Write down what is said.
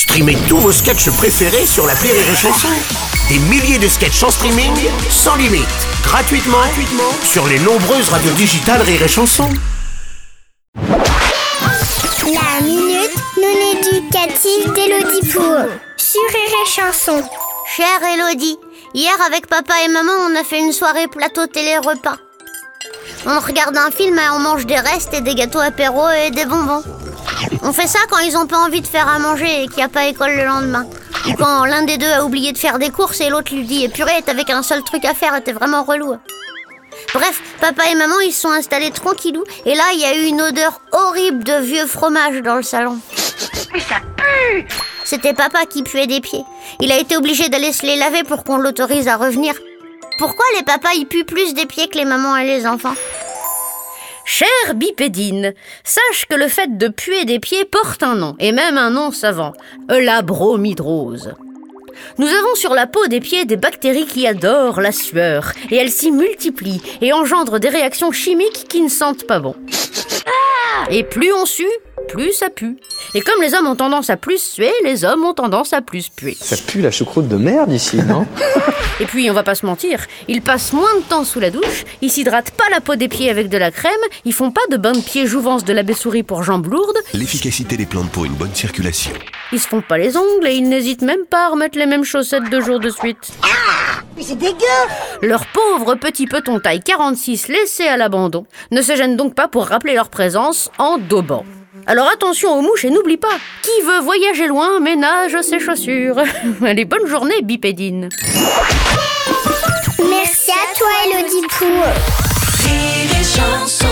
Streamez tous vos sketchs préférés sur la Rire et Chanson. Des milliers de sketchs en streaming, sans limite, gratuitement, gratuitement sur les nombreuses radios digitales Rire et Chanson. La minute non éducative d'Elodie Pour sur Rire et Chanson. Chère Elodie, hier avec papa et maman, on a fait une soirée plateau télé-repas. On regarde un film et on mange des restes et des gâteaux apéro et des bonbons. On fait ça quand ils ont pas envie de faire à manger et qu'il n'y a pas école le lendemain. Ou quand l'un des deux a oublié de faire des courses et l'autre lui dit Purée, t'avais qu'un seul truc à faire et t'es vraiment relou. Bref, papa et maman ils se sont installés tranquillou et là il y a eu une odeur horrible de vieux fromage dans le salon. Mais ça pue C'était papa qui puait des pieds. Il a été obligé d'aller se les laver pour qu'on l'autorise à revenir. Pourquoi les papas ils puent plus des pieds que les mamans et les enfants? Chère bipédine, sache que le fait de puer des pieds porte un nom, et même un nom savant, la bromhydrose. Nous avons sur la peau des pieds des bactéries qui adorent la sueur, et elles s'y multiplient et engendrent des réactions chimiques qui ne sentent pas bon. Et plus on sue, plus ça pue. Et comme les hommes ont tendance à plus suer, les hommes ont tendance à plus puer. Ça pue la choucroute de merde ici, non Et puis, on va pas se mentir, ils passent moins de temps sous la douche, ils s'hydratent pas la peau des pieds avec de la crème, ils font pas de bain de pieds jouvence de la baie-souris pour jambes lourdes, L'efficacité des plantes pour une bonne circulation. ils se font pas les ongles et ils n'hésitent même pas à remettre les mêmes chaussettes deux jours de suite. Mais c'est dégueu Leurs pauvres petits petons taille 46 laissés à l'abandon ne se gênent donc pas pour rappeler leur présence en daubant. Alors attention aux mouches et n'oublie pas, qui veut voyager loin ménage ses chaussures. Allez, bonne journée, bipédine. Merci à toi Elodie chanson